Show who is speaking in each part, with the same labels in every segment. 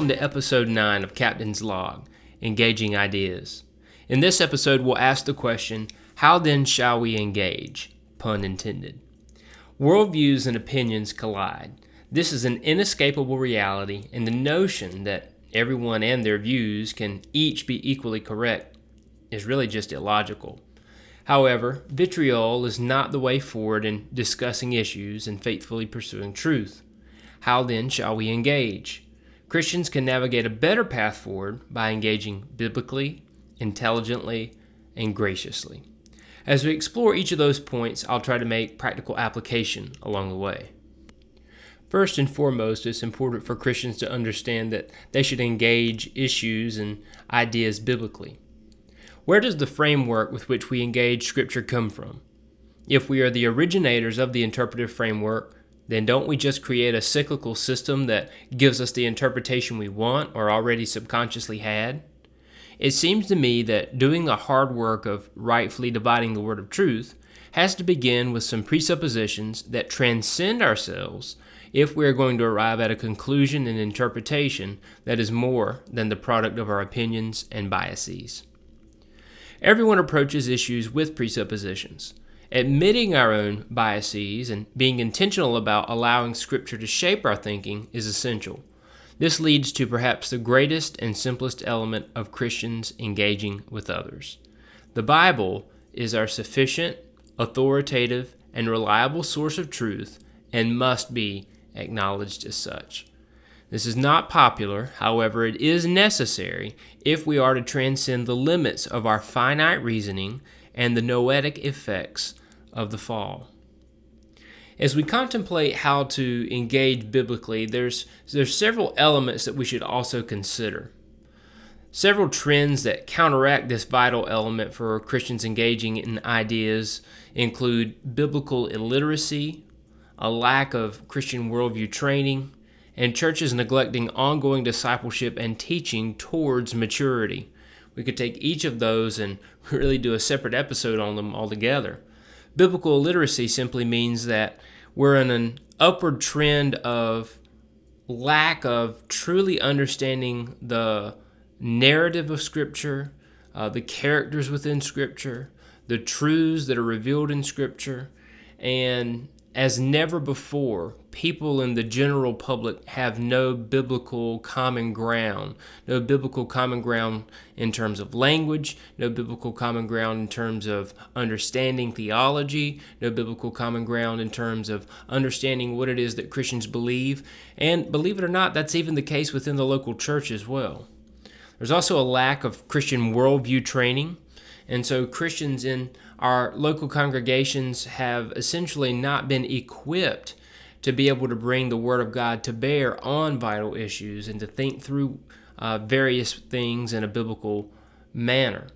Speaker 1: Welcome to episode 9 of Captain's Log Engaging Ideas. In this episode, we'll ask the question How then shall we engage? Pun intended. Worldviews and opinions collide. This is an inescapable reality, and the notion that everyone and their views can each be equally correct is really just illogical. However, vitriol is not the way forward in discussing issues and faithfully pursuing truth. How then shall we engage? Christians can navigate a better path forward by engaging biblically, intelligently, and graciously. As we explore each of those points, I'll try to make practical application along the way. First and foremost, it's important for Christians to understand that they should engage issues and ideas biblically. Where does the framework with which we engage Scripture come from? If we are the originators of the interpretive framework, then don't we just create a cyclical system that gives us the interpretation we want or already subconsciously had? It seems to me that doing the hard work of rightfully dividing the word of truth has to begin with some presuppositions that transcend ourselves if we are going to arrive at a conclusion and interpretation that is more than the product of our opinions and biases. Everyone approaches issues with presuppositions. Admitting our own biases and being intentional about allowing Scripture to shape our thinking is essential. This leads to perhaps the greatest and simplest element of Christians engaging with others. The Bible is our sufficient, authoritative, and reliable source of truth and must be acknowledged as such. This is not popular, however, it is necessary if we are to transcend the limits of our finite reasoning and the noetic effects of the fall. As we contemplate how to engage biblically, there's, there's several elements that we should also consider. Several trends that counteract this vital element for Christians engaging in ideas include biblical illiteracy, a lack of Christian worldview training, and churches neglecting ongoing discipleship and teaching towards maturity. We could take each of those and really do a separate episode on them altogether. Biblical literacy simply means that we're in an upward trend of lack of truly understanding the narrative of Scripture, uh, the characters within Scripture, the truths that are revealed in Scripture, and as never before, people in the general public have no biblical common ground. No biblical common ground in terms of language, no biblical common ground in terms of understanding theology, no biblical common ground in terms of understanding what it is that Christians believe. And believe it or not, that's even the case within the local church as well. There's also a lack of Christian worldview training. And so Christians in our local congregations have essentially not been equipped to be able to bring the Word of God to bear on vital issues and to think through uh, various things in a biblical manner.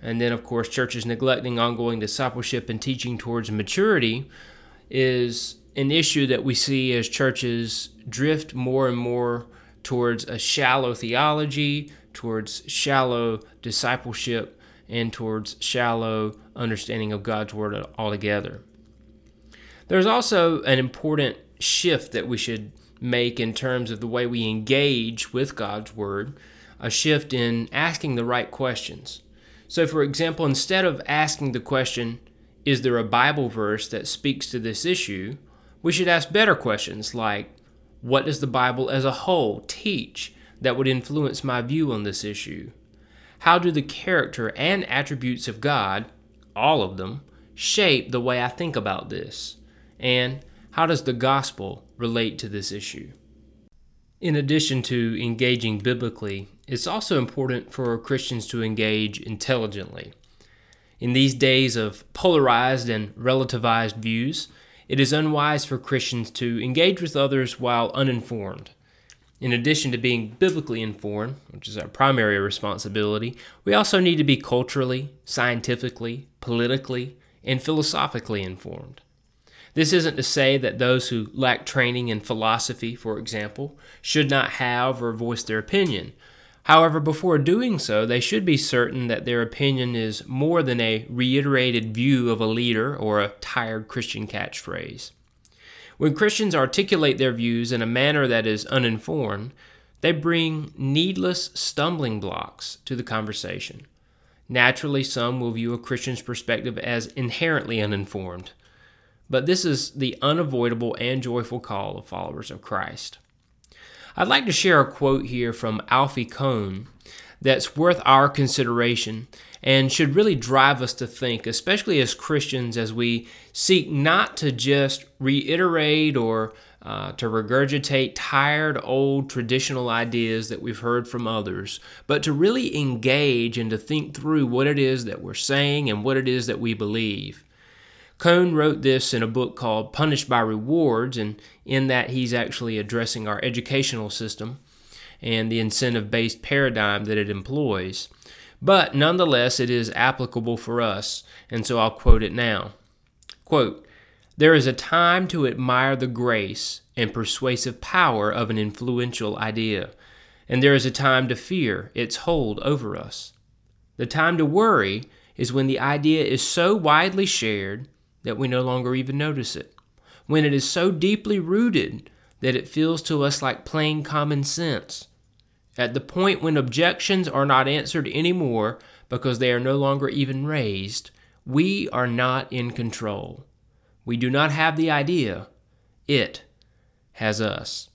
Speaker 1: And then, of course, churches neglecting ongoing discipleship and teaching towards maturity is an issue that we see as churches drift more and more towards a shallow theology, towards shallow discipleship, and towards shallow understanding of God's Word altogether. There's also an important shift that we should make in terms of the way we engage with God's Word, a shift in asking the right questions. So, for example, instead of asking the question, Is there a Bible verse that speaks to this issue? we should ask better questions like, What does the Bible as a whole teach that would influence my view on this issue? How do the character and attributes of God, all of them, shape the way I think about this? And how does the gospel relate to this issue? In addition to engaging biblically, it's also important for Christians to engage intelligently. In these days of polarized and relativized views, it is unwise for Christians to engage with others while uninformed. In addition to being biblically informed, which is our primary responsibility, we also need to be culturally, scientifically, politically, and philosophically informed. This isn't to say that those who lack training in philosophy, for example, should not have or voice their opinion. However, before doing so, they should be certain that their opinion is more than a reiterated view of a leader or a tired Christian catchphrase. When Christians articulate their views in a manner that is uninformed, They bring needless stumbling blocks to the conversation. Naturally, some will view a Christian's perspective as inherently uninformed, but this is the unavoidable and joyful call of followers of Christ. I'd like to share a quote here from Alfie Kohn that's worth our consideration and should really drive us to think, especially as Christians, as we seek not to just reiterate or uh, to regurgitate tired, old, traditional ideas that we've heard from others, but to really engage and to think through what it is that we're saying and what it is that we believe. Kohn wrote this in a book called Punished by Rewards, and in that he's actually addressing our educational system and the incentive based paradigm that it employs. But nonetheless, it is applicable for us, and so I'll quote it now. Quote, there is a time to admire the grace and persuasive power of an influential idea, and there is a time to fear its hold over us. The time to worry is when the idea is so widely shared that we no longer even notice it, when it is so deeply rooted that it feels to us like plain common sense. At the point when objections are not answered anymore because they are no longer even raised, we are not in control. We do not have the idea, it has us.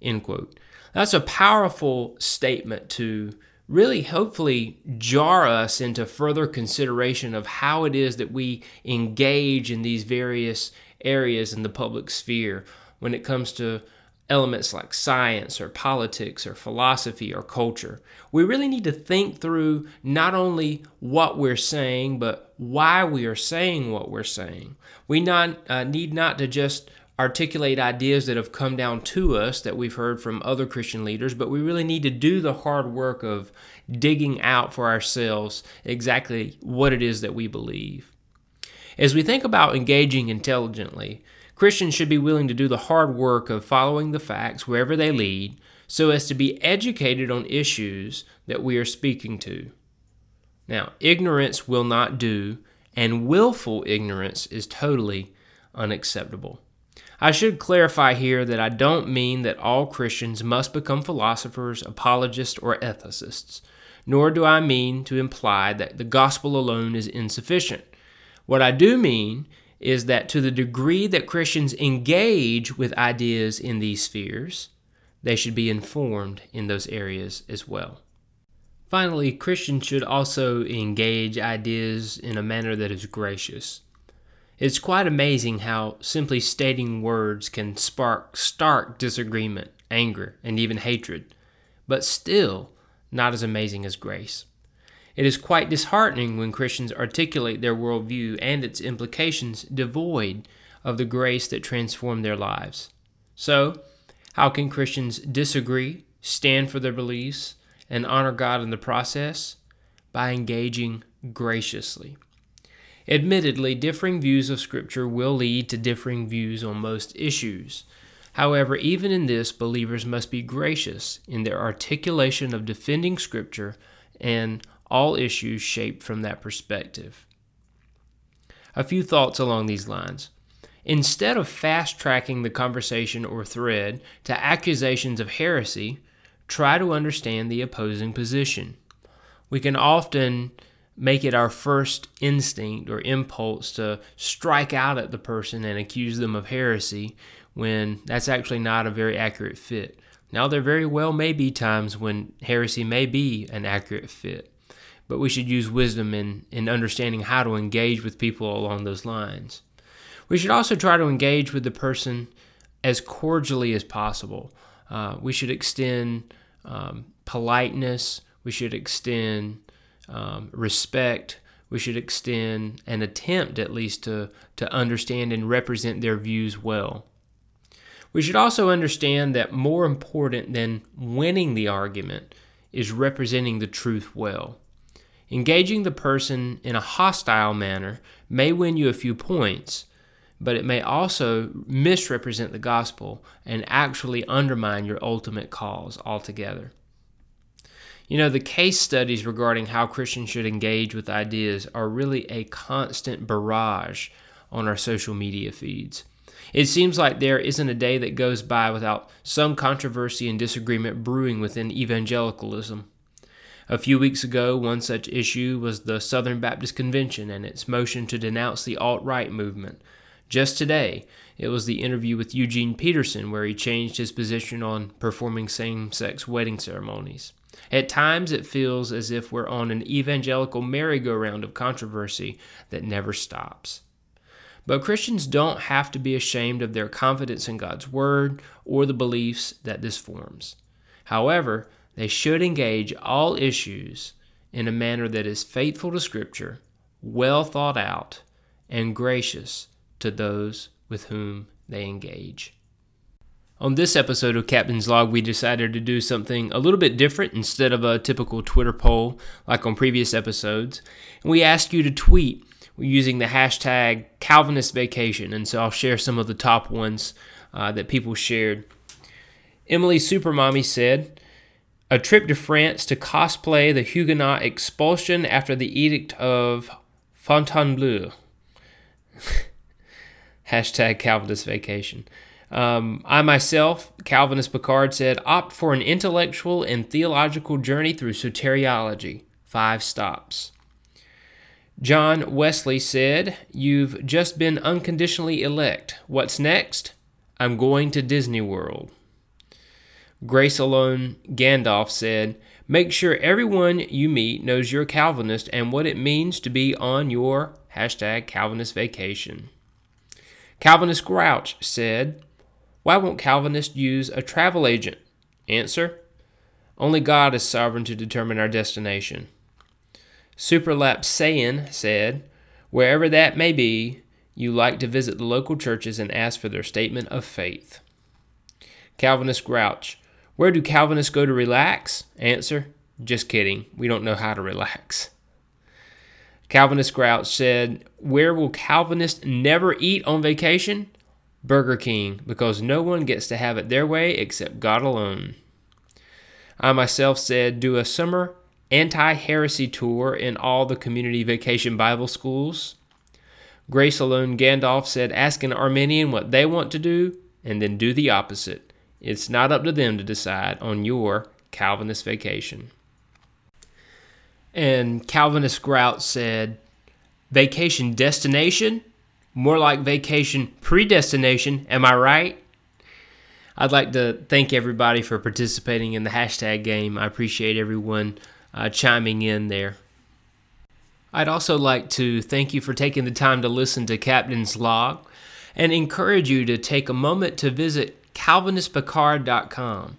Speaker 1: End quote. That's a powerful statement to really hopefully jar us into further consideration of how it is that we engage in these various areas in the public sphere when it comes to elements like science or politics or philosophy or culture. We really need to think through not only what we're saying, but why we are saying what we're saying. We not, uh, need not to just articulate ideas that have come down to us that we've heard from other Christian leaders, but we really need to do the hard work of digging out for ourselves exactly what it is that we believe. As we think about engaging intelligently, Christians should be willing to do the hard work of following the facts wherever they lead so as to be educated on issues that we are speaking to. Now, ignorance will not do, and willful ignorance is totally unacceptable. I should clarify here that I don't mean that all Christians must become philosophers, apologists, or ethicists, nor do I mean to imply that the gospel alone is insufficient. What I do mean is that to the degree that Christians engage with ideas in these spheres, they should be informed in those areas as well. Finally, Christians should also engage ideas in a manner that is gracious. It's quite amazing how simply stating words can spark stark disagreement, anger, and even hatred, but still not as amazing as grace. It is quite disheartening when Christians articulate their worldview and its implications devoid of the grace that transformed their lives. So, how can Christians disagree, stand for their beliefs, and honor God in the process? By engaging graciously. Admittedly, differing views of Scripture will lead to differing views on most issues. However, even in this, believers must be gracious in their articulation of defending Scripture and all issues shaped from that perspective. A few thoughts along these lines. Instead of fast tracking the conversation or thread to accusations of heresy, try to understand the opposing position. We can often make it our first instinct or impulse to strike out at the person and accuse them of heresy when that's actually not a very accurate fit. Now, there very well may be times when heresy may be an accurate fit but we should use wisdom in, in understanding how to engage with people along those lines. We should also try to engage with the person as cordially as possible. Uh, we should extend um, politeness, we should extend um, respect, we should extend an attempt at least to, to understand and represent their views well. We should also understand that more important than winning the argument is representing the truth well. Engaging the person in a hostile manner may win you a few points, but it may also misrepresent the gospel and actually undermine your ultimate cause altogether. You know, the case studies regarding how Christians should engage with ideas are really a constant barrage on our social media feeds. It seems like there isn't a day that goes by without some controversy and disagreement brewing within evangelicalism. A few weeks ago, one such issue was the Southern Baptist Convention and its motion to denounce the alt right movement. Just today, it was the interview with Eugene Peterson where he changed his position on performing same sex wedding ceremonies. At times, it feels as if we're on an evangelical merry-go-round of controversy that never stops. But Christians don't have to be ashamed of their confidence in God's Word or the beliefs that this forms. However, they should engage all issues in a manner that is faithful to Scripture, well thought out, and gracious to those with whom they engage. On this episode of Captain's Log, we decided to do something a little bit different instead of a typical Twitter poll like on previous episodes. We asked you to tweet using the hashtag Calvinist Vacation, and so I'll share some of the top ones uh, that people shared. Emily Supermommy said, "A trip to France to cosplay the Huguenot expulsion after the Edict of Fontainebleau." Hashtag Calvinist Vacation. Um, I myself, Calvinist Picard, said, opt for an intellectual and theological journey through soteriology. Five stops. John Wesley said, You've just been unconditionally elect. What's next? I'm going to Disney World. Grace Alone Gandalf said, Make sure everyone you meet knows you're a Calvinist and what it means to be on your hashtag Calvinist vacation. Calvinist Grouch said, Why won't Calvinists use a travel agent? Answer Only God is sovereign to determine our destination. Superlapsayan said, Wherever that may be, you like to visit the local churches and ask for their statement of faith. Calvinist Grouch, Where do Calvinists go to relax? Answer Just kidding. We don't know how to relax. Calvinist Grouch said, Where will Calvinists never eat on vacation? Burger King, because no one gets to have it their way except God alone. I myself said, Do a summer anti heresy tour in all the community vacation Bible schools. Grace Alone Gandalf said, Ask an Arminian what they want to do, and then do the opposite. It's not up to them to decide on your Calvinist vacation. And Calvinist Grouch said, vacation destination? More like vacation predestination, am I right? I'd like to thank everybody for participating in the hashtag game. I appreciate everyone uh, chiming in there. I'd also like to thank you for taking the time to listen to Captain's Log and encourage you to take a moment to visit CalvinistPicard.com.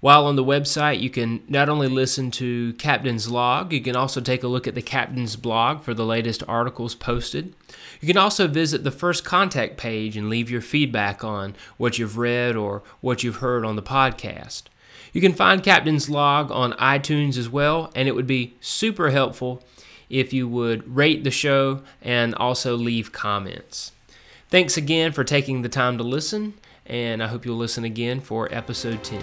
Speaker 1: While on the website, you can not only listen to Captain's Log, you can also take a look at the Captain's blog for the latest articles posted. You can also visit the first contact page and leave your feedback on what you've read or what you've heard on the podcast. You can find Captain's Log on iTunes as well, and it would be super helpful if you would rate the show and also leave comments. Thanks again for taking the time to listen, and I hope you'll listen again for episode 10.